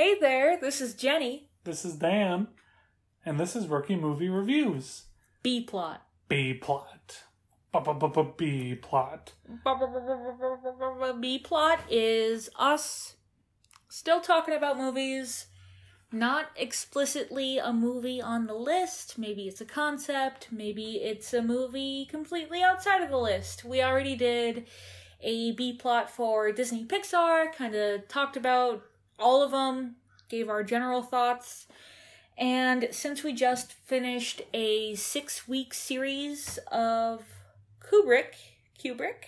Hey there, this is Jenny. This is Dan, and this is Rookie Movie Reviews. B plot. B plot. B plot. B plot is us still talking about movies, not explicitly a movie on the list. Maybe it's a concept, maybe it's a movie completely outside of the list. We already did a B plot for Disney Pixar, kind of talked about all of them, gave our general thoughts. And since we just finished a six week series of Kubrick, Kubrick?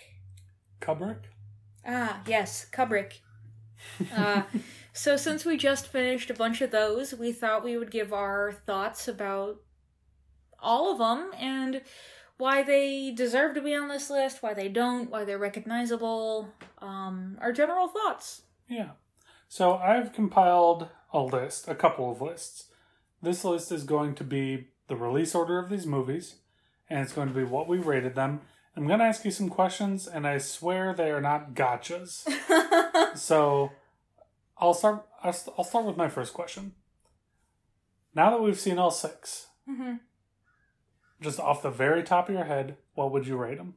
Kubrick? Ah, yes, Kubrick. Uh, so since we just finished a bunch of those, we thought we would give our thoughts about all of them and why they deserve to be on this list, why they don't, why they're recognizable, um, our general thoughts. Yeah. So I've compiled a list, a couple of lists. This list is going to be the release order of these movies, and it's going to be what we rated them. I'm going to ask you some questions, and I swear they are not gotchas. so I'll start. I'll start with my first question. Now that we've seen all 6 Mhm. just off the very top of your head, what would you rate them?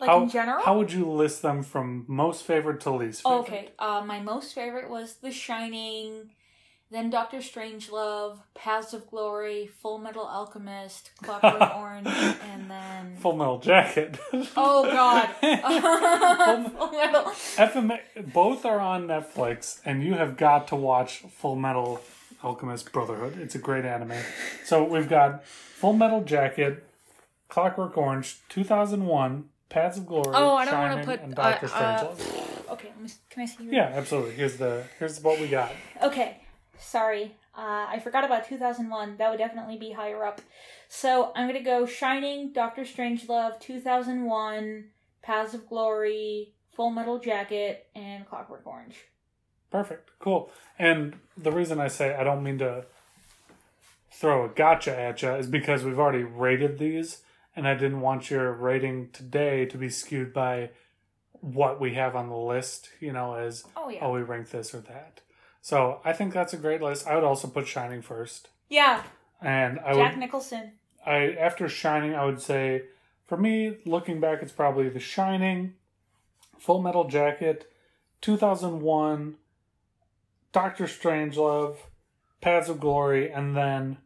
Like how, in general? How would you list them from most favorite to least favorite? Okay, uh, my most favorite was The Shining, then Doctor Strangelove, Paths of Glory, Full Metal Alchemist, Clockwork Orange, and then. Full Metal Jacket. Oh God! Full Metal. FMA, both are on Netflix, and you have got to watch Full Metal Alchemist Brotherhood. It's a great anime. So we've got Full Metal Jacket, Clockwork Orange, 2001, Paths of Glory, Oh, I don't want to put. and Uh, Doctor uh, Strangelove. okay, can I see? your- Yeah, absolutely. Here's the here's what we got. Okay, sorry. Uh, I forgot about 2001. That would definitely be higher up. So I'm gonna go Shining, Doctor Strangelove, 2001, Paths of Glory, Full Metal Jacket, and Clockwork Orange. Perfect. Cool. And the reason I say I don't mean to throw a gotcha at you is because we've already rated these, and I didn't want your rating today to be skewed by what we have on the list, you know, as Oh yeah. oh, we rank this or that. So I think that's a great list. I would also put Shining first. Yeah, And I Jack would Nicholson. I after Shining I would say for me, looking back, it's probably The Shining, Full Metal Jacket, 2001, Doctor Strangelove, Paths of Glory, and then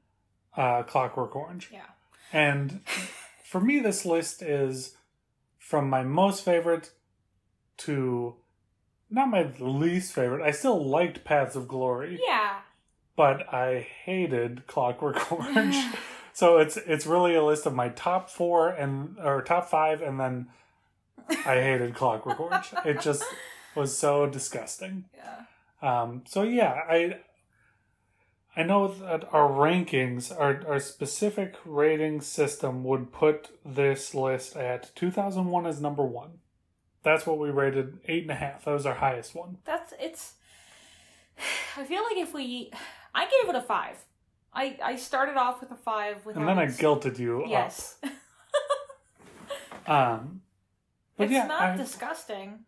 uh, Clockwork Orange. Yeah. And for me, this list is from my most favorite to not my least favorite. I still liked Paths of Glory, Yeah. but I hated Clockwork Orange. so it's it's really a list of my top four and or top five, and then I hated Clockwork Orange. It just was so disgusting. Yeah. Um, so yeah, I I know that our rankings, our our specific rating system would put this list at 2001 as number one. That's what we rated eight and a half. That was our highest one. That's it's. I feel like if we, I gave it a five. I I started off with a five with. And then I guilted you Yes. Um, but it's yeah, not I, disgusting.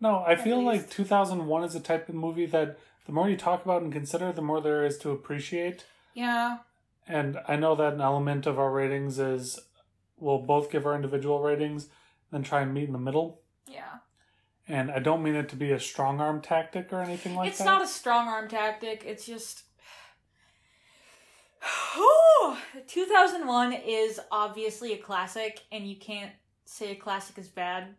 no, I feel like 2001 is a type of movie that the more you talk about and consider, the more there is to appreciate. Yeah. And I know that an element of our ratings is we'll both give our individual ratings, then try and meet in the middle. Yeah. And I don't mean it to be a strong arm tactic or anything like it's that. It's not a strong arm tactic. It's just. 2001 is obviously a classic, and you can't say a classic is bad.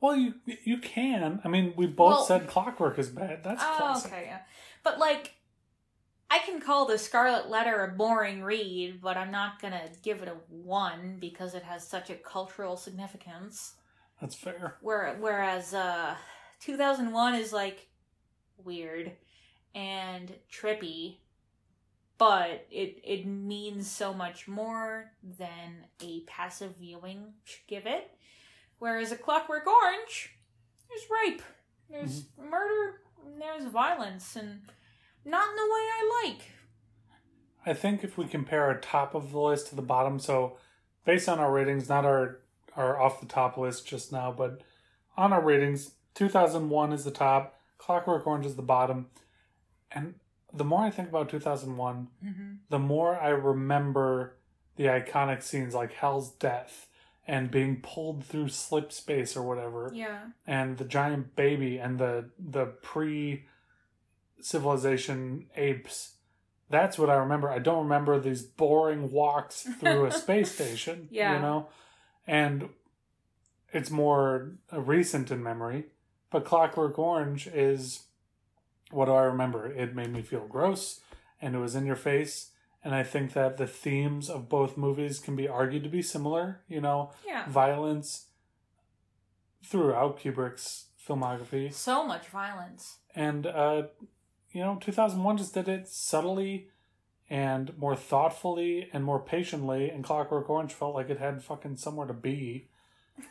Well, you you can. I mean, we both Well- said Clockwork is bad. That's Oh, classic. okay, yeah. But, like, I can call the Scarlet Letter a boring read, but I'm not gonna give it a 1 because it has such a cultural significance. That's fair. Where, whereas, uh, 2001 is, like, weird and trippy, but it, it means so much more than a passive viewing should give it. Whereas A Clockwork Orange, there's rape, there's murder, and there's violence, and not in the way I like. I think if we compare our top of the list to the bottom, so based on our ratings, not our our off the top list just now, but on our ratings, 2001 is the top, Clockwork Orange is the bottom. And the more I think about 2001, Mm-hmm. the more I remember the iconic scenes like Hal's Death and being pulled through slip space or whatever, Yeah. and the giant baby and the the pre civilization apes. That's what I remember. I don't remember these boring walks through a space station. Yeah. You know? And it's more recent in memory. But Clockwork Orange is what do I remember? It made me feel gross and it was in your face. And I think that the themes of both movies can be argued to be similar, you know, Yeah. violence throughout Kubrick's filmography. So much violence. And, uh, you know, 2001 just did it subtly and more thoughtfully and more patiently. And Clockwork Orange felt like it had fucking somewhere to be. and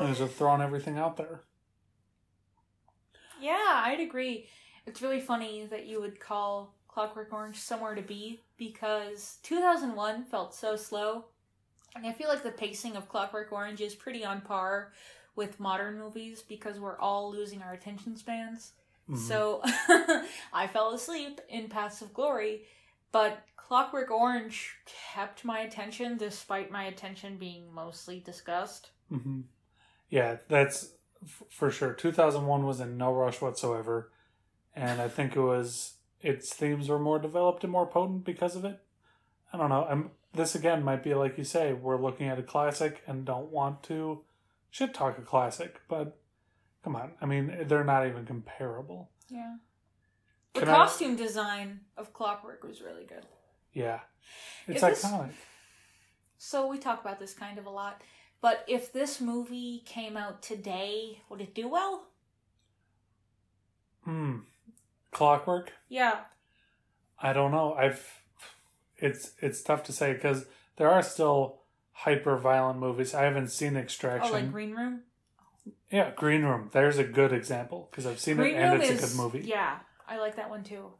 it was just throwing everything out there. Yeah, I'd agree. It's really funny that you would call Clockwork Orange somewhere to be because 2001 felt so slow. And I feel like the pacing of Clockwork Orange is pretty on par with modern movies because we're all losing our attention spans. Mhm. So I fell asleep in Paths of Glory, but Clockwork Orange kept my attention despite my attention being mostly discussed. hmm Yeah, that's f- for sure. 2001 was in no rush whatsoever. And I think it was, its themes were more developed and more potent because of it. I don't know. I'm, this again might be like you say, we're looking at a classic and don't want to shit talk a classic, but come on. I mean, they're not even comparable. Yeah. The Can I- costume design of Clockwork was really good. Yeah. It's If this- iconic. So we talk about this kind of a lot. But if this movie came out today, would it do well? Hmm. Clockwork? Yeah. I don't know. I've it's it's tough to say because there are still hyper violent movies. I haven't seen Extraction. Oh, like Green Room? yeah, Green Room. There's a good example because I've seen Green it and Room it's is a good movie. Yeah, I like that one too.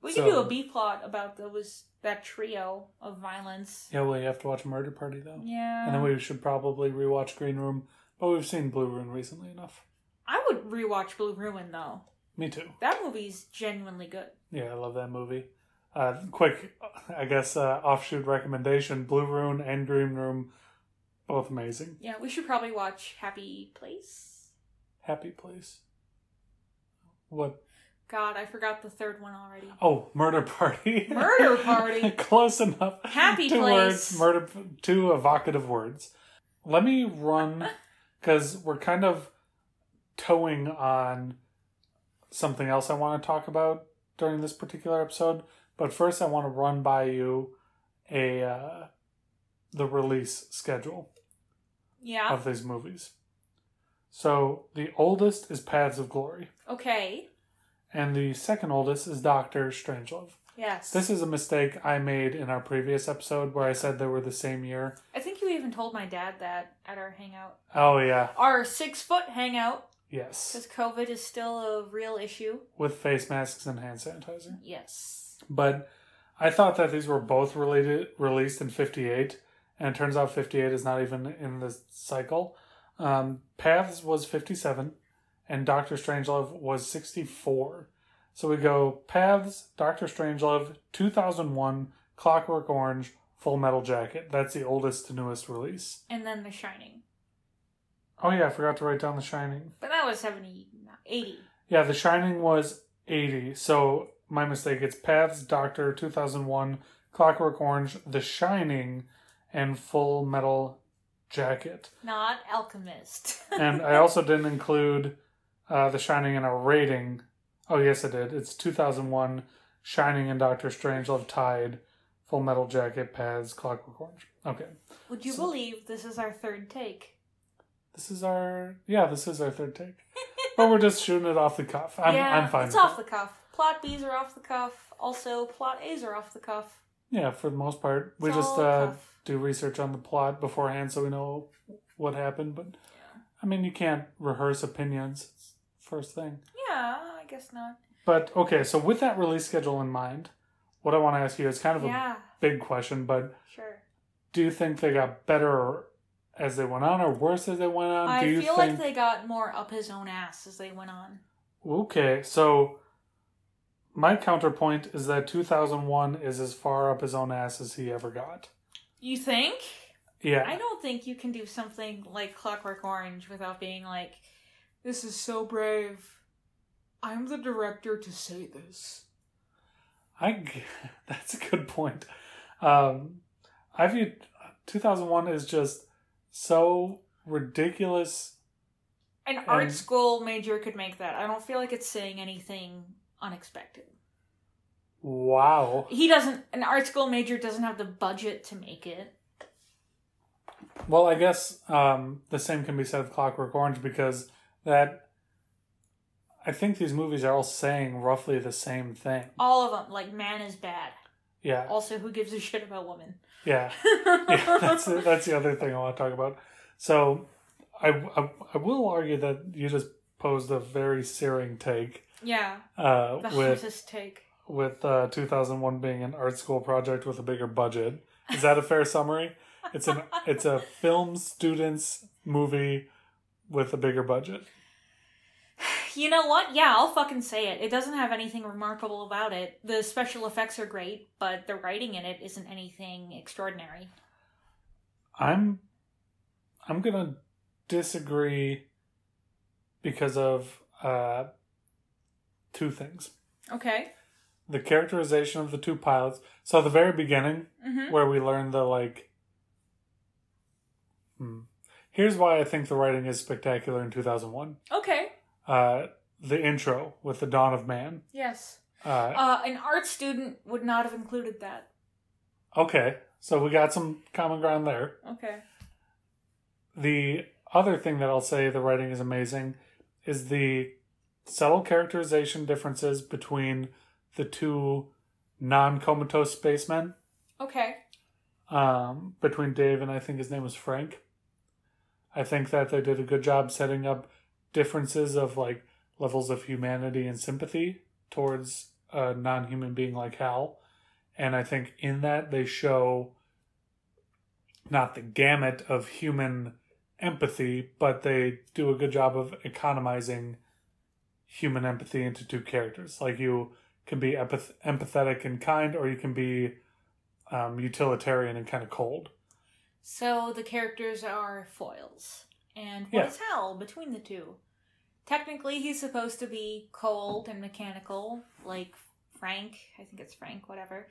We So- could do a B plot about those that trio of violence. Yeah, well, you have to watch Murder Party though, Yeah. and then we should probably rewatch Green Room. But we've seen Blue Ruin recently enough. I would rewatch Blue Ruin though. Me too. That movie's genuinely good. Yeah, I love that movie. Uh, quick, I guess uh, offshoot recommendation: Blue Ruin and Green Room, both amazing. Yeah, we should probably watch Happy Place. Happy Place. What? God, I forgot the third one already. Oh, Murder Party. Murder Party. Close enough. Happy two Place. words. Murder. Two evocative words. Let me run because we're kind of towing on something else I want to talk about during this particular episode. But first, I want to run by you a uh, the release schedule Yeah. of these movies. So the oldest is Paths of Glory, Okay. and the second oldest is Doctor Strangelove. Yes. This is a mistake I made in our previous episode where I said they were the same year. I think you even told my dad that at our hangout. Oh yeah, Our six foot hangout, yes, because COVID is still a real issue. with face masks and hand sanitizer. Yes. But I thought that these were both related released in '58, and it turns out '58 is not even in the cycle. Um, Paths was '57, and Doctor Strangelove was '64. So we go Paths, Doctor Strangelove, 2001, Clockwork Orange, Full Metal Jacket. That's the oldest to newest release. And then The Shining. Oh yeah, I forgot to write down The Shining. But that was 70, 80. Yeah, The Shining was 80. So my mistake. It's Paths, Doctor, 2001, Clockwork Orange, The Shining, and Full Metal Jacket. Not Alchemist. And I also didn't include uh, The Shining in our rating. Oh yes, I did. It's 2001, Shining and Doctor Strangelove tied. Full Metal Jacket, Paths, Clockwork Orange. Okay. Would you So- believe this is our third take? This is our yeah. This is our third take, but we're just shooting it off the cuff. I'm yeah, I'm fine. it's off it. the cuff. Plot B's are off the cuff. Also, plot A's are off the cuff. Yeah, for the most part, we just uh, do research on the plot beforehand so we know what happened. But I mean, you can't rehearse opinions. First thing. Yeah, I guess not. But okay, so with that release schedule in mind, what I want to ask you is kind of a big question, but sure. do you think they got better as they went on or worse as they went on? I feel think like they got more up his own ass as they went on. Okay, so my counterpoint is that 2001 is as far up his own ass as he ever got. You think? Yeah. I don't think you can do something like Clockwork Orange without being like, this is so brave. I'm the director to say this. I that's a good point. Um, I view 2001 is just so ridiculous. An art And- school major could make that. I don't feel like it's saying anything unexpected. Wow. He doesn't, an art school major doesn't have the budget to make it. Well, I guess um, the same can be said of Clockwork Orange because that. I think these movies are all saying roughly the same thing. All of them, like, man is bad. Yeah, Also, who gives a shit about women? yeah, yeah. That's that's the other thing I want to talk about. So, I, I I will argue that you just posed a very searing take yeah, uh, the with hottest take. with uh, 2001 being an art school project with a bigger budget. Is that a fair summary? It's an it's a film students movie with a bigger budget. You know what? Yeah, I'll fucking say it. It doesn't have anything remarkable about it. The special effects are great, but the writing in it isn't anything extraordinary. I'm I'm gonna disagree because of uh, two things. Okay. The characterization of the two pilots. So the very beginning, Mm-hmm. where we learn the like. Hmm. Here's why I think the writing is spectacular in 2001. Okay. Uh, the intro with the dawn of man. Yes. Uh, Uh, an art student would not have included that. okay, so we got some common ground there. Okay. The other thing that I'll say the writing is amazing is the subtle characterization differences between the two non-comatose spacemen. Okay. Um, between Dave and I think his name was Frank. I think that they did a good job setting up differences of like levels of humanity and sympathy towards a non-human being like Hal, and I think in that they show not the gamut of human empathy, but they do a good job of economizing human empathy into two characters. Like you can be empath- empathetic and kind, or you can be um, utilitarian and kind of cold. So the characters are foils. And what Yeah. is Hal between the two? Technically, he's supposed to be cold and mechanical, like Frank. I think it's Frank, whatever.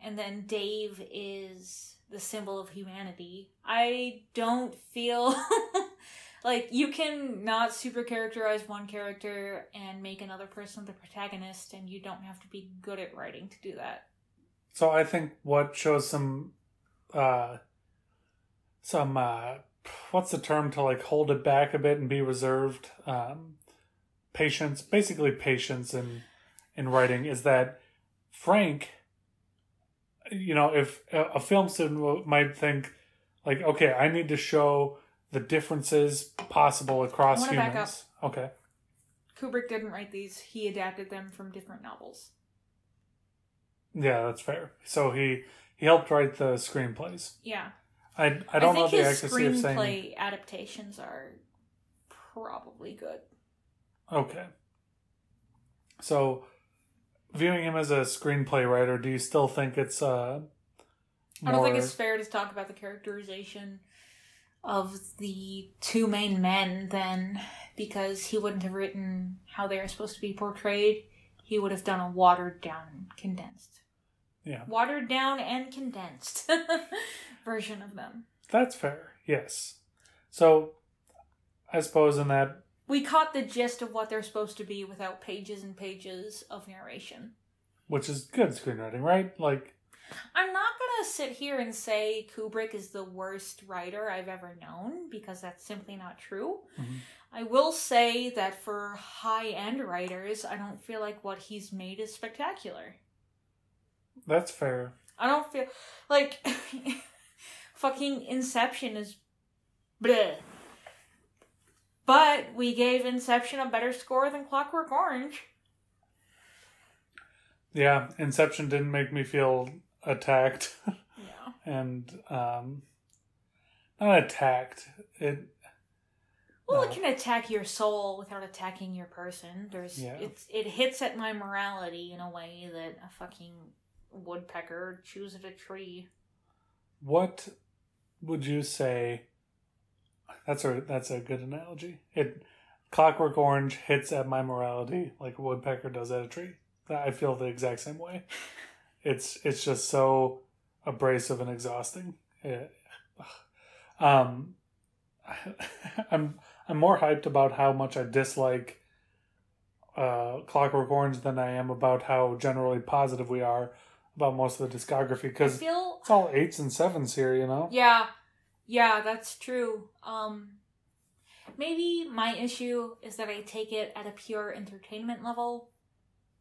And then Dave is the symbol of humanity. I don't feel like you can not super characterize one character and make another person the protagonist, and you don't have to be good at writing to do that. So I think what shows some, uh, some uh, what's the term to like hold it back a bit and be reserved, um, patience, basically patience in in writing is that Frank, you know, if a, film student might think like, okay, I need to show the differences possible across I wanna back humans. Okay. Kubrick didn't write these, he adapted them from different novels. Yeah, that's fair. So he he helped write the screenplays. Yeah. I I don't know think the accuracy of saying screenplay adaptations are probably good. okay. So, viewing him as a screenplay writer, do you still think it's uh? I don't think it's fair to talk about the characterization of the two main men then because he wouldn't have written how they are supposed to be portrayed. He would have done a watered down, condensed. Yeah. Watered down and condensed version of them. That's fair. Yes. So, I suppose in that We caught the gist of what they're supposed to be without pages and pages of narration. which is good screenwriting, right? Like, I'm not gonna sit here and say Kubrick is the worst writer I've ever known because that's simply not true. Mhm. I will say that for high end writers, I don't feel like what he's made is spectacular. That's fair. I don't feel like fucking Inception is bleh. But we gave Inception a better score than Clockwork Orange. Yeah, Inception didn't make me feel attacked. Yeah. and um not attacked it Well, No. it can attack your soul without attacking your person. There's Yeah. it's it hits at my morality in a way that a fucking woodpecker at a tree. What would you say? That's a that's a good analogy. It Clockwork Orange hits at my morality like a woodpecker does at a tree. I feel the exact same way. It's it's just so abrasive and exhausting. Yeah. Um, I'm I'm more hyped about how much I dislike uh, Clockwork Orange than I am about how generally positive we are about most of the discography because it's all eights and sevens here, you know. Yeah, yeah, that's true. Um, maybe my issue is that I take it at a pure entertainment level,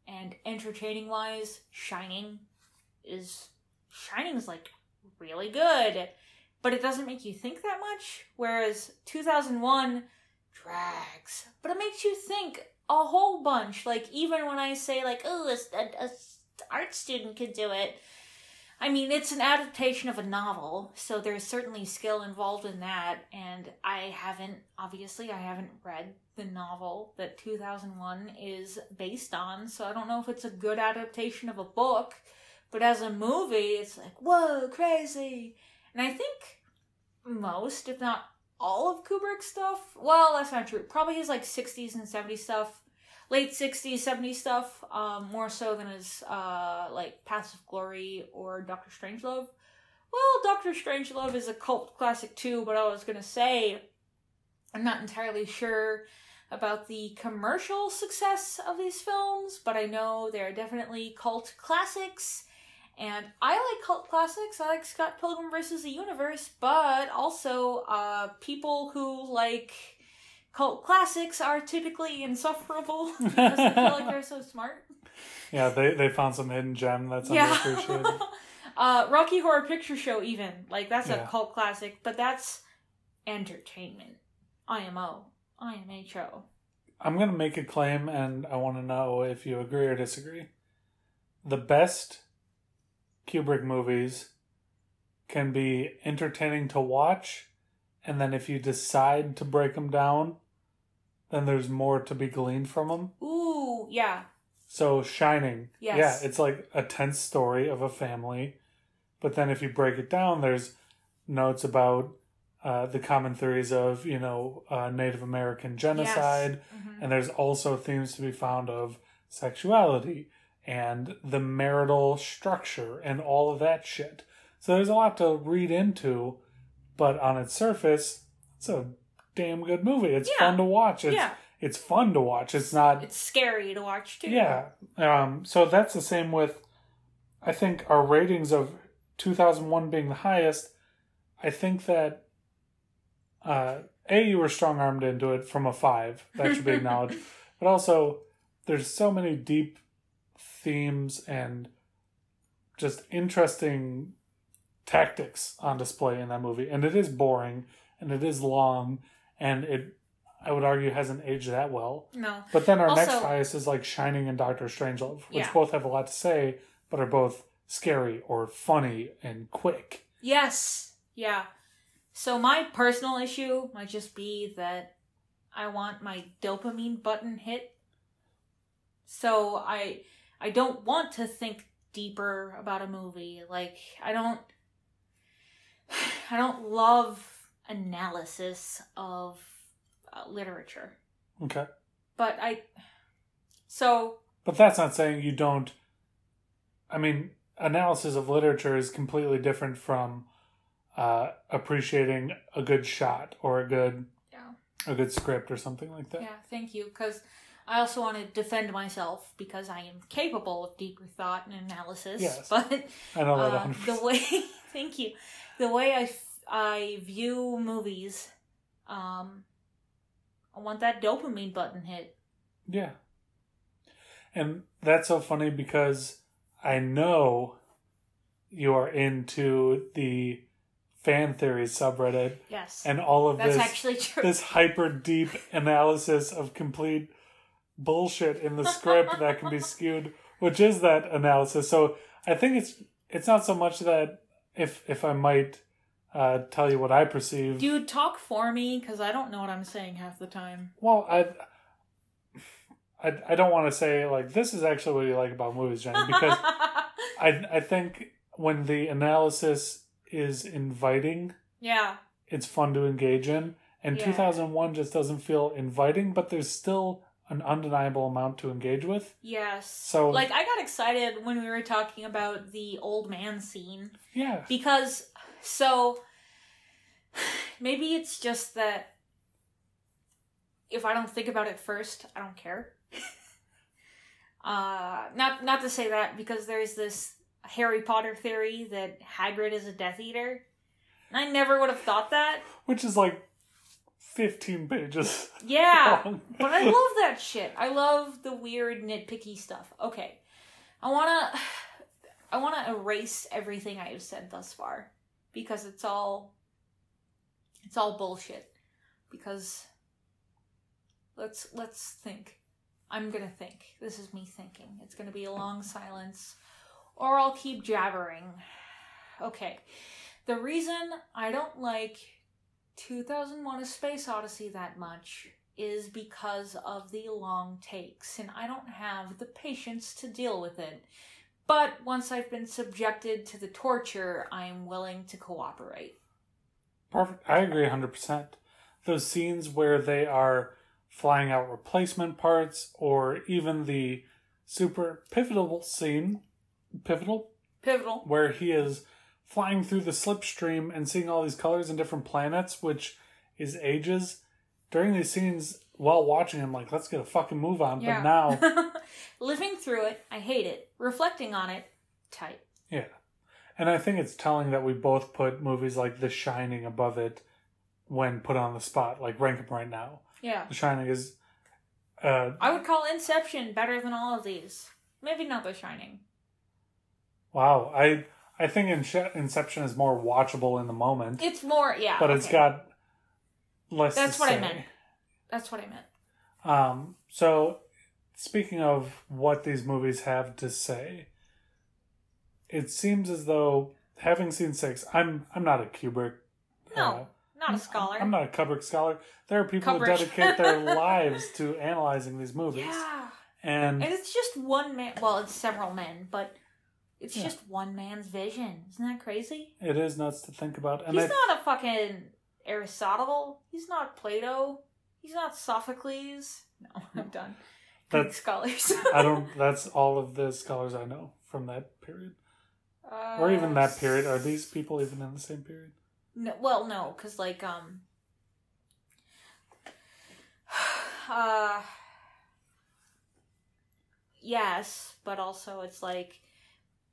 and entertaining wise, Shining is Shining's like really good, but it doesn't make you think that much. Whereas 2001 drags, but it makes you think a whole bunch. Like even when I say like, oh, a, a, a art student could do it. I mean, it's an adaptation of a novel, so there's certainly skill involved in that. And I haven't, obviously, I haven't read the novel that 2001 is based on, so I don't know if it's a good adaptation of a book. But as a movie, it's like, whoa, crazy. And I think most, if not all of Kubrick's stuff, well, that's not true. Probably his like 60s and 70s stuff late 60s 70s stuff um, more so than his uh, like paths of glory or dr strangelove. Well dr strangelove is a cult classic too but i was gonna say i'm not entirely sure about the commercial success of these films but i know they're definitely cult classics. And i like cult classics. I like scott pilgrim versus the universe but also uh, people who like cult classics are typically insufferable because I feel like they're so smart. Yeah, they they found some hidden gem that's Yeah. underappreciated. uh, Rocky Horror Picture Show, even like that's Yeah. a cult classic, but that's entertainment. IMO, IMHO. I'm gonna make a claim, and I want to know if you agree or disagree. The best Kubrick movies can be entertaining to watch, and then if you decide to break them down, then there's more to be gleaned from them. Ooh, yeah, So Shining, Yes. yeah, it's like a tense story of a family, but then if you break it down, there's notes about uh, the common theories of you know uh, Native American genocide, Mhm. and there's also themes to be found of sexuality and the marital structure and all of that shit. So there's a lot to read into, but on its surface, it's a damn good movie. It's Yeah. fun to watch. It's yeah, it's fun to watch. It's not it's scary to watch too. yeah. Um, so that's the same with, I think, our ratings of 2001 being the highest. I think that, uh, A, you were strong armed into it from a five. That should be acknowledged. but also, there's so many deep themes and just interesting tactics on display in that movie. And it is boring and it is long and it, I would argue, hasn't aged that well. no, But then our next Also- highest is like Shining and Doctor Strangelove, which Yeah. both have a lot to say, but are both scary or funny and quick. Yes. Yeah. So my personal issue might just be that I want my dopamine button hit. So I I don't want to think deeper about a movie. Like I don't I don't love analysis of uh, literature. Okay. But I so But that's not saying you don't. I mean, analysis of literature is completely different from uh, appreciating a good shot or a good yeah. a good script or something like that. Yeah, thank you. Because I also want to defend myself because I am capable of deeper thought and analysis. Yes. But I know that. uh, 100%. the way, thank you, the way I, I view movies, um, I want that dopamine button hit. Yeah. And that's so funny because I know you are into the fan theories subreddit Yes, and all of that's this actually true. this hyper deep analysis of complete bullshit in the script that can be skewed, which is that analysis. So I think it's it's not so much that if if I might uh, tell you what I perceive. Dude, talk for me because I don't know what I'm saying half the time. Well, I, I, I don't want to say like this is actually what you like about movies, Jenny, because I I think when the analysis is inviting, yeah. it's fun to engage in, and Yeah. 2001 just doesn't feel inviting, but there's still an undeniable amount to engage with. Yes. So- like, I got excited when we were talking about the old man scene Yeah, because, so, maybe it's just that if I don't think about it first, I don't care. uh, not not to say that because there's this Harry Potter theory that Hagrid is a Death Eater. And I never would have thought that. which is like 15 pages. Yeah. But I love that shit. I love the weird nitpicky stuff. Okay. I wanna I wanna erase everything I have said thus far. Because it's all it's all bullshit. Because let's let's think. I'm gonna think. This is me thinking. It's gonna be a long silence. Or I'll keep jabbering. Okay. The reason I don't like 2001 A Space Odyssey that much is because of the long takes, and I don't have the patience to deal with it. But once I've been subjected to the torture, I'm willing to cooperate. Perfect. I agree 100%. Those scenes where they are flying out replacement parts, or even the super pivotal scene, pivotal, Pivotal. where he is flying through the slipstream and seeing all these colors and different planets, which is ages. During these scenes, while watching, I'm like, let's get a fucking move on. Yeah. But now, Living through it, I hate it. Reflecting on it, tight. yeah. And I think it's telling that we both put movies like The Shining above it when put on the spot, like rank them right now. Yeah. The Shining is. Uh, I would call Inception better than all of these. Maybe not The Shining. wow, I I think Inception is more watchable in the moment, It's more, yeah. but it's got less. That's what I say. meant. That's what I meant. Um, so, speaking of what these movies have to say, it seems as though having seen six, I'm I'm not a Kubrick. uh, No, not a scholar. I'm not a Kubrick scholar. There are people who dedicate their lives to analyzing these movies, Yeah. and And it's just one man. Well, it's several men, but it's Yeah. just one man's vision. Isn't that crazy? it is nuts to think about. And He's I, not a fucking Aristotle. He's not Plato. He's not Sophocles. No, I'm done. Greek scholars. I don't. That's all of the scholars I know from that period, Uh, or even that period. Are these people even in the same period? No, well, no, because like um, uh, yes, but also it's like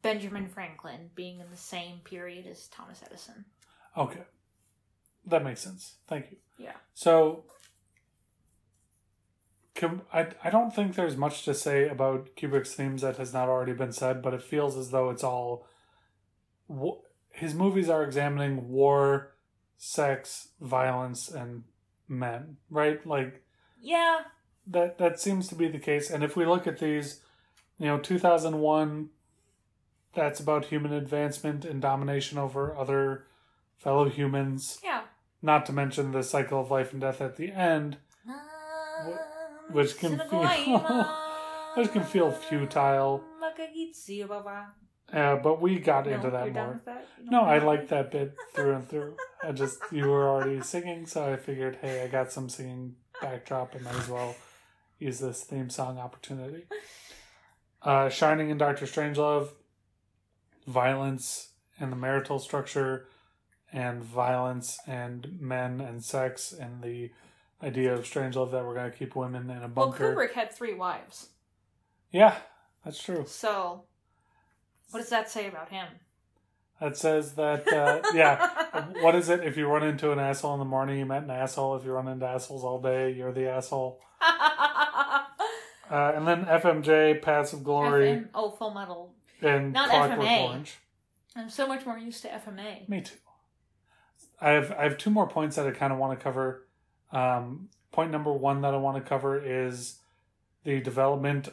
Benjamin Franklin being in the same period as Thomas Edison. Okay, that makes sense. Thank you. Yeah. So, I I don't think there's much to say about Kubrick's themes that has not already been said, but it feels as though it's all. His movies are examining war, sex, violence, and men, right? Like Yeah, that that seems to be the case. And if we look at these, you know, 2001, that's about human advancement and domination over other fellow humans. yeah. Not to mention the cycle of life and death at the end, ah. Which can feel- which can feel futile. Uh, but we got into that more. that? No, I like that bit through and through. I just you were already singing, so I figured, hey, I got some singing backdrop, and might as well use this theme song opportunity. Uh, Shining and Doctor Strangelove, violence and the marital structure, and violence and men and sex, and the idea of Strangelove that we're gonna keep women in a bunker. Well. Kubrick had three wives, Yeah, that's true. so what does that say about him? That says that uh, yeah. what is it? If you run into an asshole in the morning, you met an asshole. If you run into assholes all day, you're the asshole. Uh, and then FMJ, Paths of Glory, FM oh, Full Metal. and Not Clockwork FMA. Orange. I'm so much more used to FMA. Me too. I have I have two more points that I kind of want to cover. Um, point number one that I want to cover is the development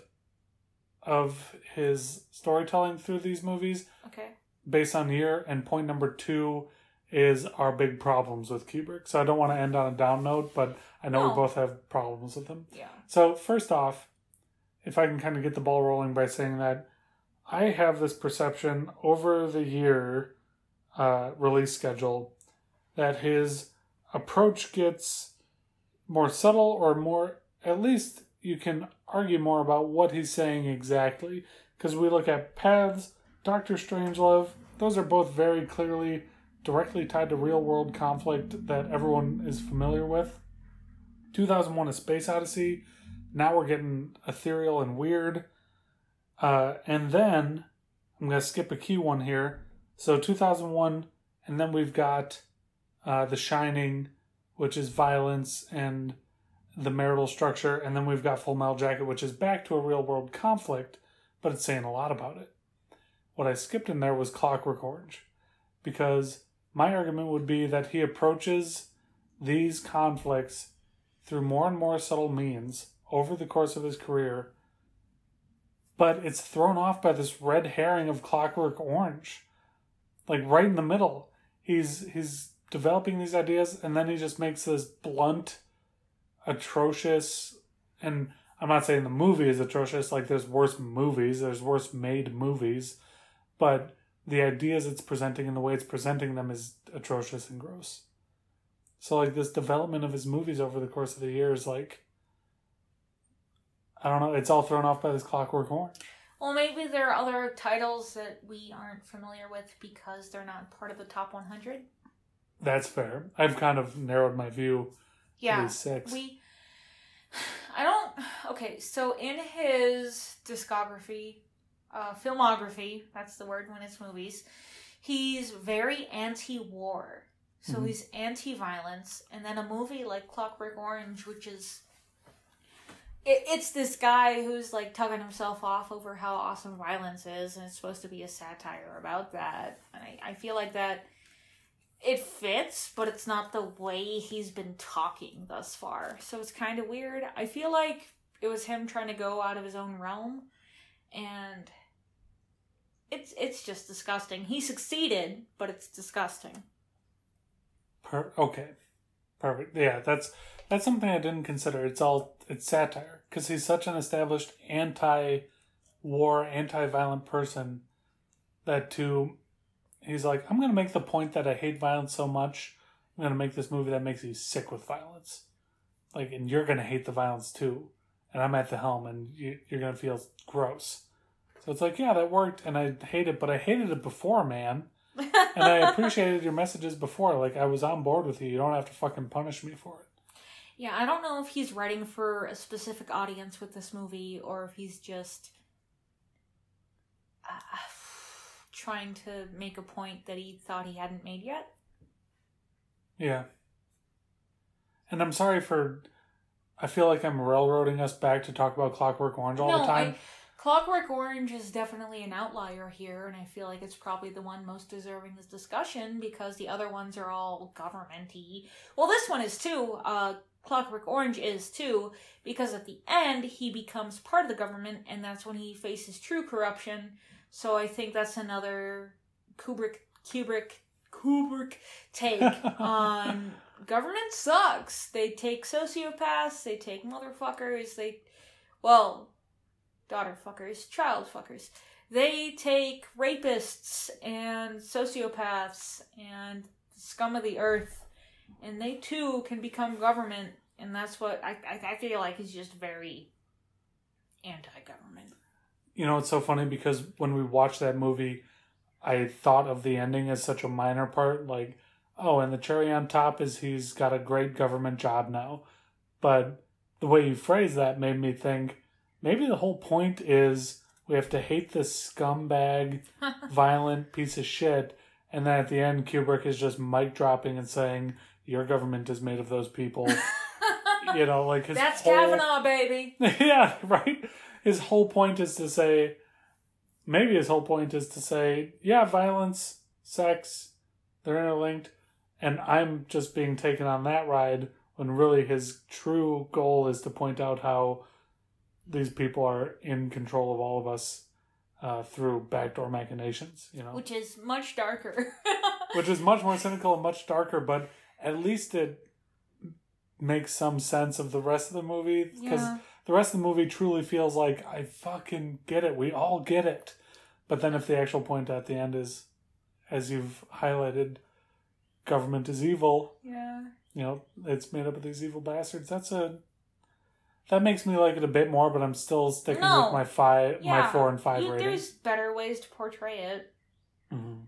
of his storytelling through these movies Okay. based on year, and point number two is our big problems with Kubrick. So I don't want to end on a down note, but I know No. we both have problems with him. Yeah. So first off, if I can kind of get the ball rolling by saying that I have this perception over the year uh, release schedule that his approach gets more subtle or more at least you can argue more about what he's saying exactly. Because we look at paths dr strangelove those are both very clearly directly tied to real world conflict that everyone is familiar with. 2001 a space odyssey. Now we're getting ethereal and weird. Uh, and then i'm going to skip a key one here. So 2001 and then we've got uh, the shining which is violence and the marital structure, and then we've got Full Metal Jacket, which is back to a real world conflict, but it's saying a lot about it. What I skipped in there was Clockwork Orange, because my argument would be that he approaches these conflicts through more and more subtle means over the course of his career, but it's thrown off by this red herring of Clockwork Orange. Like right in the middle. He's he's developing these ideas and then he just makes this blunt atrocious and i'm not saying the movie is atrocious like there's worse movies there's worse made movies but the ideas it's presenting and the way it's presenting them is atrocious and gross so like this development of his movies over the course of the years like i don't know it's all thrown off by this clockwork orange Well, maybe there are other titles that we aren't familiar with because they're not part of the top 100. That's fair i've kind of narrowed my view Yeah. six We. I don't. Okay, so in his discography, uh, filmography, that's the word when it's movies, he's very anti war. So Mhm. he's anti violence. And then a movie like Clockwork Orange, which is. It, it's this guy who's like tugging himself off over how awesome violence is, and it's supposed to be a satire about that. And I, I feel like that it fits, but it's not the way he's been talking thus far. So it's kind of weird. I feel like it was him trying to go out of his own realm, and it's it's just disgusting. He succeeded, but it's disgusting. Per- okay, perfect. Yeah, that's that's something I didn't consider. It's all it's satire because he's such an established anti-war, anti-violent person that to he's like, I'm gonna make the point that I hate violence so much. I'm gonna make this movie that makes you sick with violence, like, and you're gonna hate the violence too. And I'm at the helm, and you, you're gonna feel gross. So it's like, yeah, that worked, and I hate it, but I hated it before, man and I appreciated your messages before. Like I was on board with you. You don't have to fucking punish me for it. Yeah, I don't know if he's writing for a specific audience with this movie or if he's just uh, trying to make a point that he thought he hadn't made yet. Yeah. And I'm sorry for. I feel like I'm railroading us back to talk about Clockwork Orange all the time. I, Clockwork Orange is definitely an outlier here, and I feel like it's probably the one most deserving this discussion because the other ones are all government-y. Well, this one is too. Uh, Clockwork Orange is too, because at the end he becomes part of the government, and that's when he faces true corruption. So I think that's another Kubrick, Kubrick, Kubrick take on government sucks. They take sociopaths, they take motherfuckers, they, well, daughter fuckers, child fuckers. They take rapists and sociopaths and scum of the earth, and they too can become government. And that's what I, I, I feel like is just very anti-government. You know, it's so funny because when we watched that movie, I thought of the ending as such a minor part. Like, oh, and the cherry on top is he's got a great government job now. But the way you phrase that made me think maybe the whole point is we have to hate this scumbag, violent piece of shit. And then at the end, Kubrick is just mic dropping and saying, Your government is made of those people. you know, like his That's whole... Kavanaugh, baby. yeah, right. His whole point is to say, maybe his whole point is to say, yeah, violence, sex, they're interlinked, and I'm just being taken on that ride when really his true goal is to point out how these people are in control of all of us uh, through backdoor machinations. You know, Which is much darker. which is much more cynical and much darker, but at least it makes some sense of the rest of the movie because Yeah. The rest of the movie truly feels like I fucking get it. We all get it. But then if the actual point at the end is, as you've highlighted, government is evil, Yeah. you know, it's made up of these evil bastards. That's a that makes me like it a bit more, but I'm still sticking No. with my five, my four and five You- rating. there's better ways to portray it. Mhm.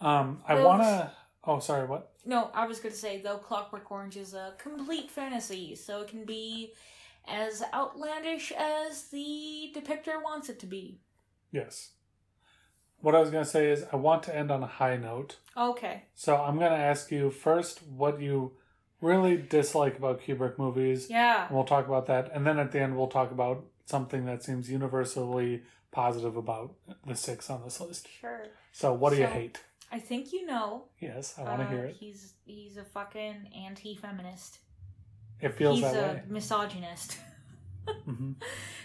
Um, I Those- wanna. Oh, sorry. What? No, I was going to say, though, Clockwork Orange is a complete fantasy, so it can be as outlandish as the depictor wants it to be. Yes. What I was gonna say is I want to end on a high note, Okay. so I'm gonna ask you first what you really dislike about Kubrick movies. Yeah. And we'll talk about that, and then at the end we'll talk about something that seems universally positive about the six on this list. Sure. So, what do you hate? I think you know. Yes, I want to uh, hear it. He's he's a fucking anti-feminist. It feels he's a way. misogynist. hmm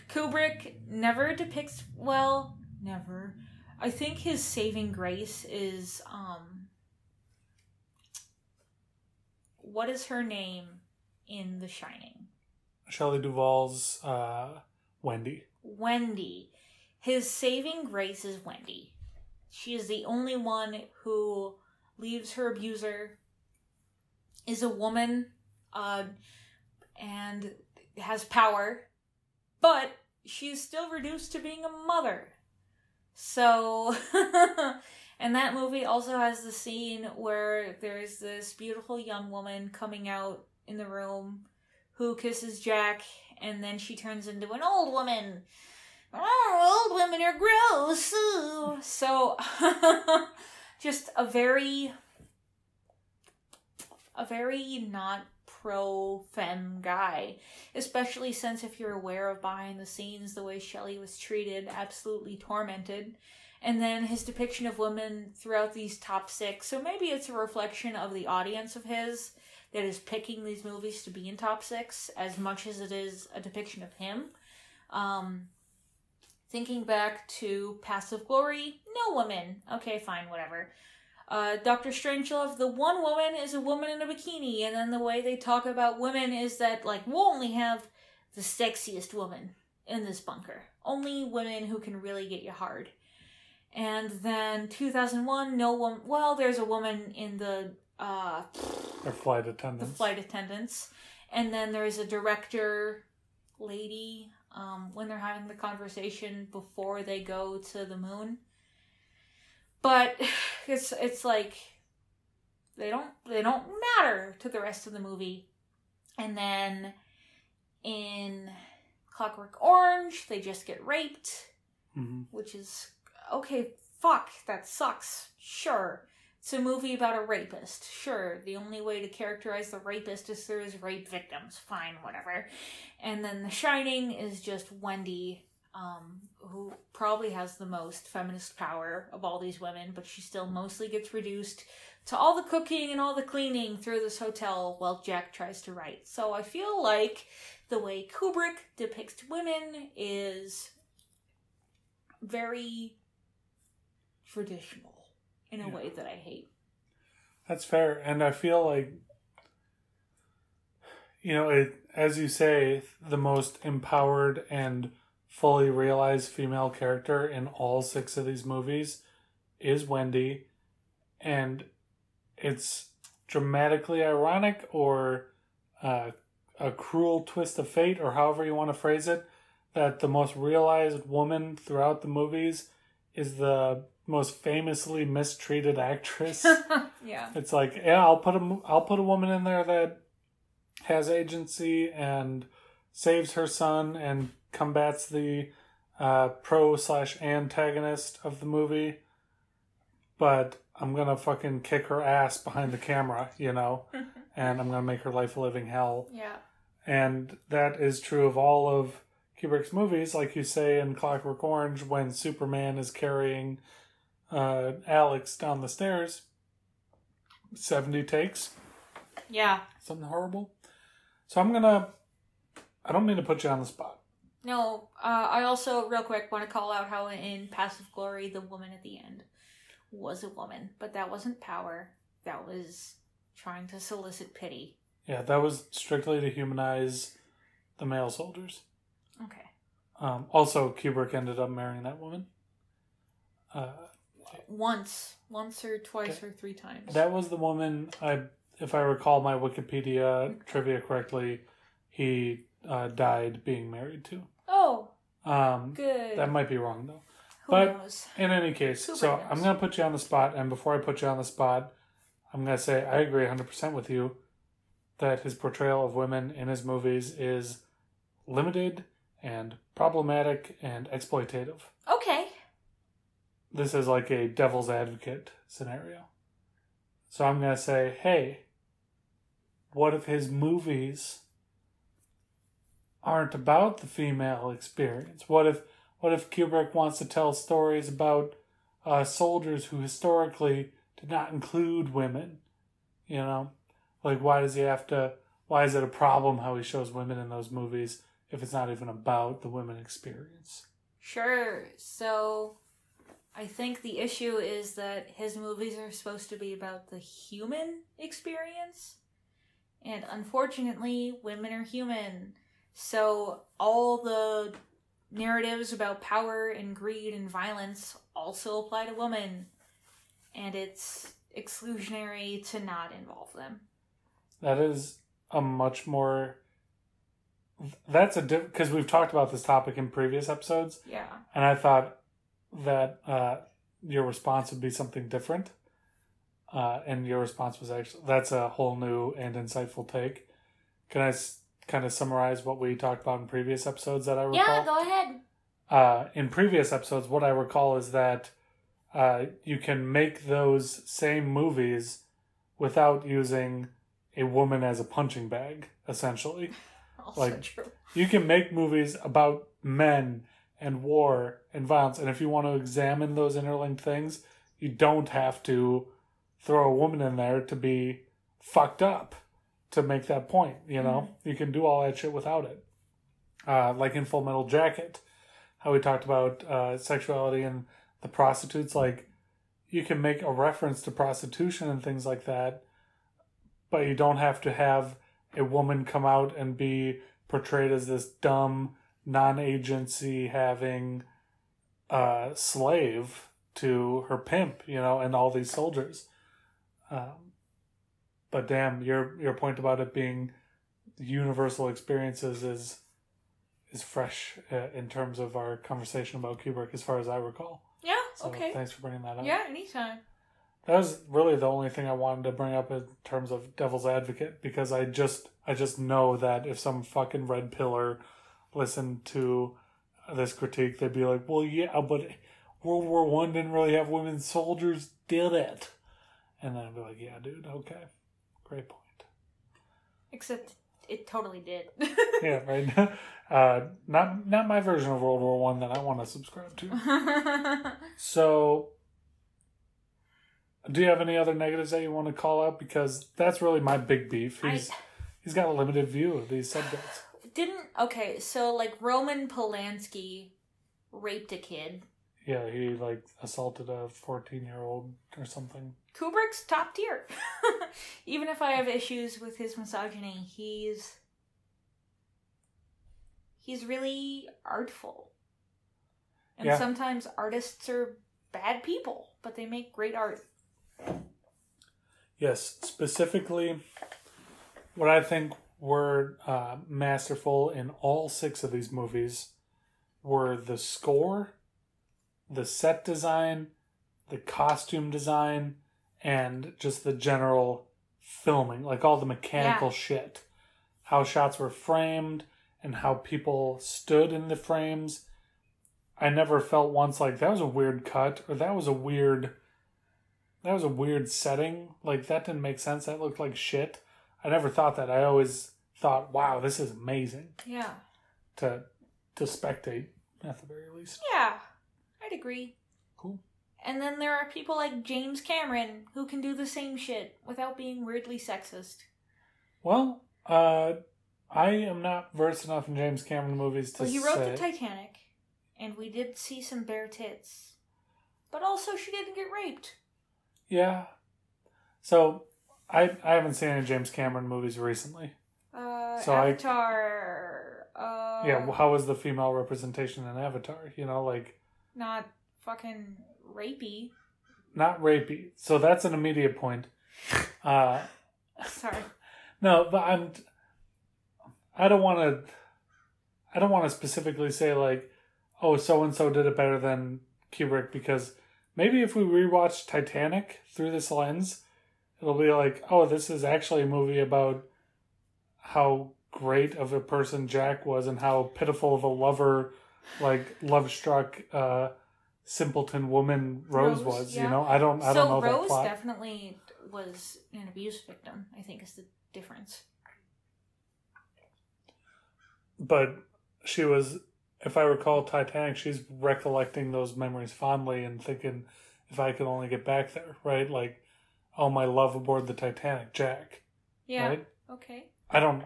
Kubrick never depicts well, never. I think his saving grace is um what is her name in The Shining? Shelley Duvall's uh, Wendy. Wendy. His saving grace is Wendy. She is the only one who leaves her abuser, is a woman, uh, and has power, but she's still reduced to being a mother. So, and that movie also has the scene where there's this beautiful young woman coming out in the room who kisses Jack, and then she turns into an old woman. Oh, old women are gross. So, just a very, a very not pro femme guy, especially since if you're aware of behind the scenes the way Shelley was treated, absolutely tormented. And then his depiction of women throughout these top six. So maybe it's a reflection of the audience of his that is picking these movies to be in top six as much as it is a depiction of him. Um, thinking back to Paths of Glory, no woman. Okay, fine, whatever. Uh, Doctor Strangelove, the one woman is a woman in a bikini, and then the way they talk about women is that, like, we'll only have the sexiest woman in this bunker. Only women who can really get you hard. And then 2001, no one. Well, there's a woman in the uh, Or flight the attendants. flight attendants, and then there's a director lady um, when they're having the conversation before they go to the moon. But it's it's like they don't they don't matter to the rest of the movie. And then in Clockwork Orange, they just get raped hmm which is okay, fuck, that sucks. Sure. It's a movie about a rapist. Sure. The only way to characterize the rapist is through his rape victims. Fine, whatever. And then The Shining is just Wendy, um, who probably has the most feminist power of all these women, but she still mostly gets reduced to all the cooking and all the cleaning through this hotel while Jack tries to write. So I feel like the way Kubrick depicts women is very traditional in a Yeah. way that I hate. That's fair, and I feel like you know, it as you say, the most empowered and fully realized female character in all six of these movies is Wendy, and it's dramatically ironic or uh, a cruel twist of fate, or however you want to phrase it, that the most realized woman throughout the movies is the most famously mistreated actress. yeah. It's like, yeah, I'll put a I'll put a woman in there that has agency and saves her son and combats the uh, pro slash antagonist of the movie, but I'm gonna fucking kick her ass behind the camera, you know, and I'm gonna make her life a living hell. yeah. And that is true of all of Kubrick's movies, like you say in Clockwork Orange, when Superman is carrying uh, Alex down the stairs. 70 takes, Yeah. something horrible. So I'm gonna. I don't mean to put you on the spot. No, uh, I also, real quick, want to call out how in Paths of Glory, the woman at the end. was a woman, but that wasn't power. That was trying to solicit pity. Yeah, that was strictly to humanize the male soldiers. Okay. Um, also, Kubrick ended up marrying that woman. Uh, Once, once or twice or three times. that was the woman. I, if I recall my Wikipedia trivia correctly, he uh, died being married to. Um, good. that might be wrong though. Who but- knows? In any case, so knows. I'm going to put you on the spot, and before I put you on the spot, I'm going to say I agree 100% with you that his portrayal of women in his movies is limited and problematic and exploitative. Okay. This is like a devil's advocate scenario. So I'm going to say, hey, what if his movies aren't about the female experience? What if what if Kubrick wants to tell stories about uh, soldiers who historically did not include women? You know, like why does he have to? Why is it a problem how he shows women in those movies if it's not even about the women experience? Sure. So I think the issue is that his movies are supposed to be about the human experience. And unfortunately, women are human. So all the narratives about power and greed and violence also apply to women. And it's exclusionary to not involve them. That is a much more. That's a diff because we've talked about this topic in previous episodes, Yeah. and I thought that uh, your response would be something different. Uh, and your response was actually that's a whole new and insightful take. Can I s- kind of summarize what we talked about in previous episodes that I recall? Yeah, go ahead. uh, in previous episodes, what I recall is that uh, you can make those same movies without using a woman as a punching bag, essentially. Also Like- true. You can make movies about men and war and violence, and if you want to examine those interlinked things, you don't have to throw a woman in there to be fucked up to make that point. You know, you can do all that shit without it. Uh, like in Full Metal Jacket, how we talked about uh, sexuality and the prostitutes. Like, you can make a reference to prostitution and things like that, but you don't have to have a woman come out and be portrayed as this dumb, non-agency having uh, slave to her pimp, you know, and all these soldiers. Um, but damn, your your point about it being universal experiences is is fresh uh, in terms of our conversation about Kubrick, as far as I recall. Yeah, So okay. thanks for bringing that up. Yeah, anytime. That was really the only thing I wanted to bring up in terms of devil's advocate because I just I just know that if some fucking red pillar listened to this critique, they'd be like, "Well, yeah, but World War One didn't really have women soldiers, did it?" And then I'd be like, "Yeah, dude, okay, great point." Except it totally did. Yeah, right. Uh, not not my version of World War One that I want to subscribe to. So, do you have any other negatives that you want to call out? Because that's really my big beef. I He's he's got a limited view of these subjects. didn't okay, so like Roman Polanski raped a kid. Yeah, he like assaulted a fourteen year old or something. Kubrick's top tier. Even if I have issues with his misogyny, he's he's really artful. And Yeah. sometimes artists are bad people, but they make great art. Yes, specifically, what I think were uh, masterful in all six of these movies were the score, the set design, the costume design, and just the general filming, like all the mechanical Yeah. shit. How shots were framed and how people stood in the frames. I never felt once like that was a weird cut or that was a weird that was a weird setting. Like that didn't make sense. That looked like shit. I never thought that. I always thought, "Wow, this is amazing." Yeah. To to spectate at the very least. Yeah. I'd. Cool. And then there are people like James Cameron who can do the same shit without being weirdly sexist. Well, uh, I am not versed enough in James Cameron movies to Well, he wrote say. the Titanic, and we did see some bare tits. But also, she didn't get raped. Yeah. So I I haven't seen any James Cameron movies recently. Uh, So I- Avatar. uh, yeah. How was the female representation in Avatar? You know, like Not fucking rapey. not rapey. So that's an immediate point. Uh, Sorry. no, but I'm. I don't want to. I don't want to specifically say like, oh, so and so did it better than Kubrick because maybe if we rewatch Titanic through this lens, it'll be like, oh, this is actually a movie about how great of a person Jack was and how pitiful of a lover, like love struck, uh, simpleton woman Rose, Rose, was. yeah. You know, I don't. I so don't know that Rose plot. definitely was an abuse victim. I think is the difference. but she was if i recall titanic she's recollecting those memories fondly and thinking if i could only get back there right like oh my love aboard the titanic jack Yeah. right Okay. i don't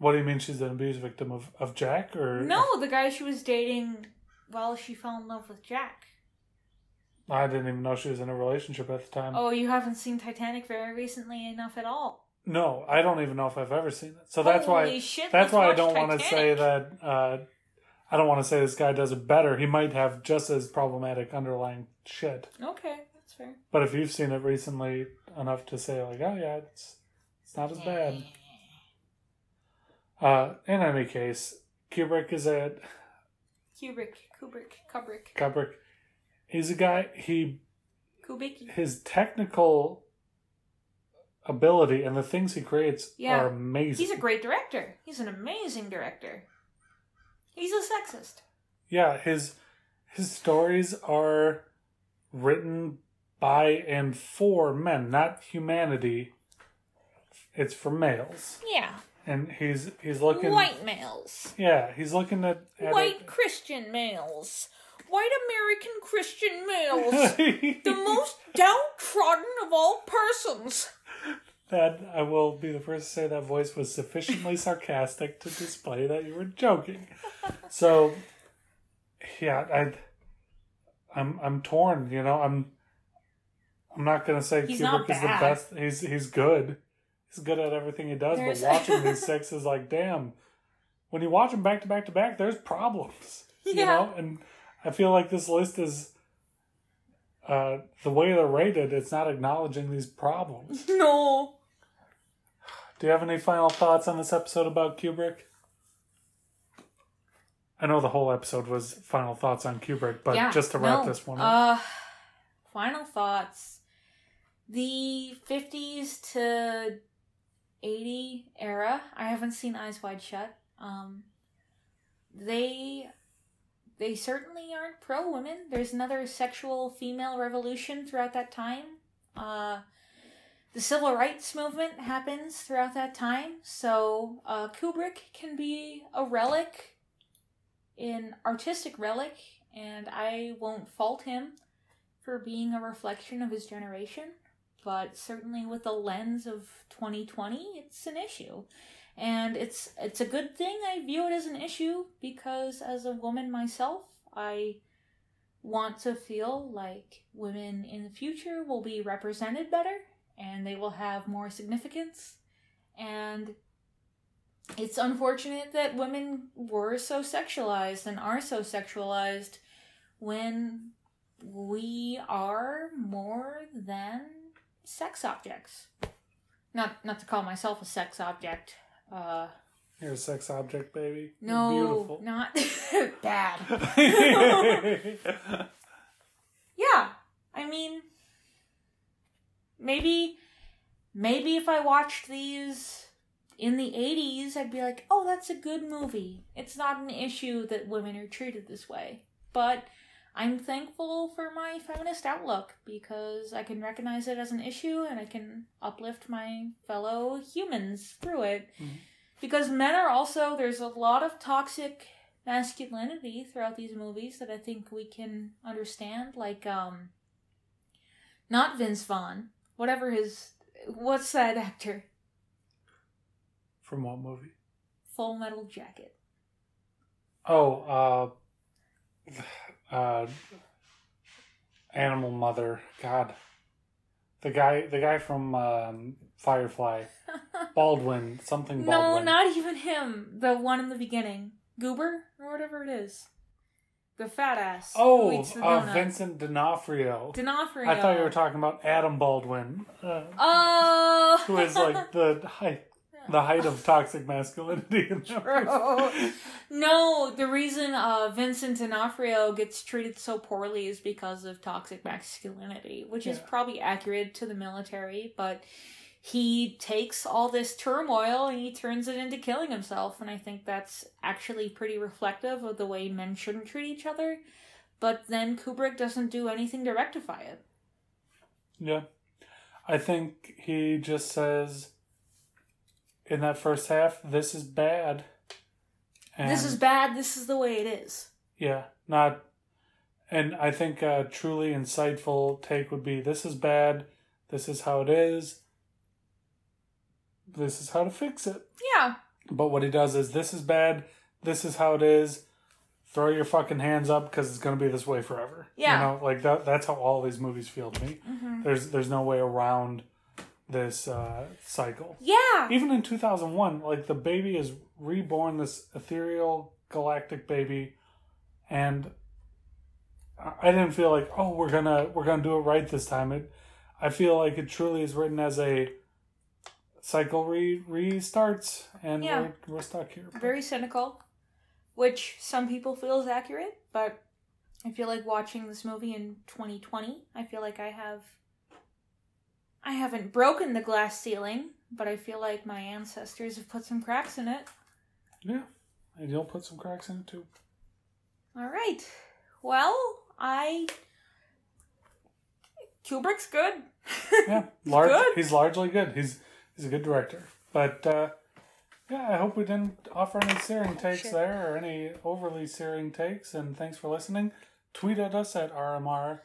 what do you mean she's an abuse victim of, of jack or No, the guy she was dating while she fell in love with Jack. i didn't even know she was in a relationship at the time Oh, you haven't seen Titanic very recently enough at all. no i don't even know if i've ever seen it so that's Holy why shit, that's let's why i watch don't want to say that uh i don't want to say this guy does it better he might have just as problematic underlying shit Okay, that's fair. But if you've seen it recently enough to say like, oh yeah, it's it's not as bad. Uh, in any case, Kubrick is a Kubrick, Kubrick, Kubrick, Kubrick. He's a guy. He Kubicki. his technical ability and the things he creates Yeah. are amazing. He's a great director. He's an amazing director. He's a sexist. yeah, his his stories are written by and for men, not humanity. It's for males, Yeah. And he's he's looking. White males. Yeah, he's looking at, at White it. Christian males. White American Christian males. the most downtrodden of all persons. that I will be the first to say that voice was sufficiently sarcastic to display that you were joking. So, yeah, I, I'm I'm torn. You know, I'm I'm not gonna say He's Kubrick is the best. He's he's good. He's good at everything he does. There's- But watching these six is like, damn. When you watch them back to back to back, there's problems. Yeah. You know, and I feel like this list is. Uh, the way they're rated, it's not acknowledging these problems. No. Do you have any final thoughts on this episode about Kubrick? I know the whole episode was final thoughts on Kubrick, but yeah, just to wrap no. this one up. Uh, final thoughts. The 50s to 80 era. I haven't seen Eyes Wide Shut. Um, they they certainly aren't pro women. There's another sexual female revolution throughout that time. Uh, the civil rights movement happens throughout that time. So uh, Kubrick can be a relic, an artistic relic, and I won't fault him for being a reflection of his generation. But certainly, with the lens of 2020, it's an issue, and it's it's a good thing. I view it as an issue because, as a woman myself, I want to feel like women in the future will be represented better and they will have more significance. And it's unfortunate that women were so sexualized and are so sexualized when we are more than sex objects. Not not to call myself a sex object. Uh You're a sex object, baby. No, beautiful. not bad. Yeah, I mean, maybe, maybe if I watched these in the 80s, I'd be like, oh, that's a good movie. It's not an issue that women are treated this way. But I'm thankful for my feminist outlook because I can recognize it as an issue and I can uplift my fellow humans through it. Mhm. Because men are also, there's a lot of toxic masculinity throughout these movies that I think we can understand. Like, um, not Vince Vaughn, whatever his, what's that actor? From what movie? Full Metal Jacket. Oh, uh, uh, Animal Mother. God, The guy, the guy from um, Firefly, Baldwin, something No, not even him. The one in the beginning. Goober? Or whatever it is. The fat ass. Oh, uh. Vincent D'Onofrio. D'Onofrio. I thought you were talking about Adam Baldwin, uh, Oh! who is like the height, the height of toxic masculinity. No, the reason uh, Vincent D'Onofrio gets treated so poorly is because of toxic masculinity, which is probably accurate to the military, but he takes all this turmoil and he turns it into killing himself, and I think that's actually pretty reflective of the way men shouldn't treat each other. But then Kubrick doesn't do anything to rectify it. Yeah. I think he just says in that first half, this is bad. And this is bad, this is the way it is. Yeah, not. And I think a truly insightful take would be this is bad, this is how it is, this is how to fix it. Yeah, But what he does is this is bad, this is how it is. Throw your fucking hands up because it's gonna be this way forever. Yeah. you know, like that. That's how all these movies feel to me. Mhm. There's there's no way around this uh, cycle. yeah, Even in 2001, like the baby is reborn, this ethereal galactic baby, and I didn't feel like oh we're gonna we're gonna do it right this time. It I feel like it truly is written as a cycle re restarts, and Yeah. we're we're stuck here. very cynical, which some people feel is accurate, but I feel like watching this movie in 2020, I feel like I have I haven't broken the glass ceiling, but I feel like my ancestors have put some cracks in it. Yeah, and you'll put some cracks in it too. All right. Well, I Kubrick's good. Yeah, large. good. He's largely good. He's he's a good director, but. uh yeah, I hope we didn't offer any searing takes Shit. there or any overly searing takes. And thanks for listening. Tweet at us at RMR.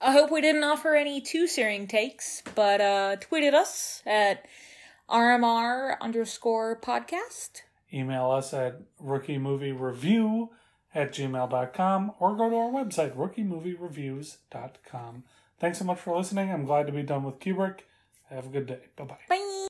I hope we didn't offer any too searing takes, but uh tweet at us at RMR underscore podcast. Email us at rookiemoviereview at gmail.com or go to our website, rookiemoviereviews.com. Thanks so much for listening. I'm glad to be done with Kubrick. Have a good day. Bye bye. Bye.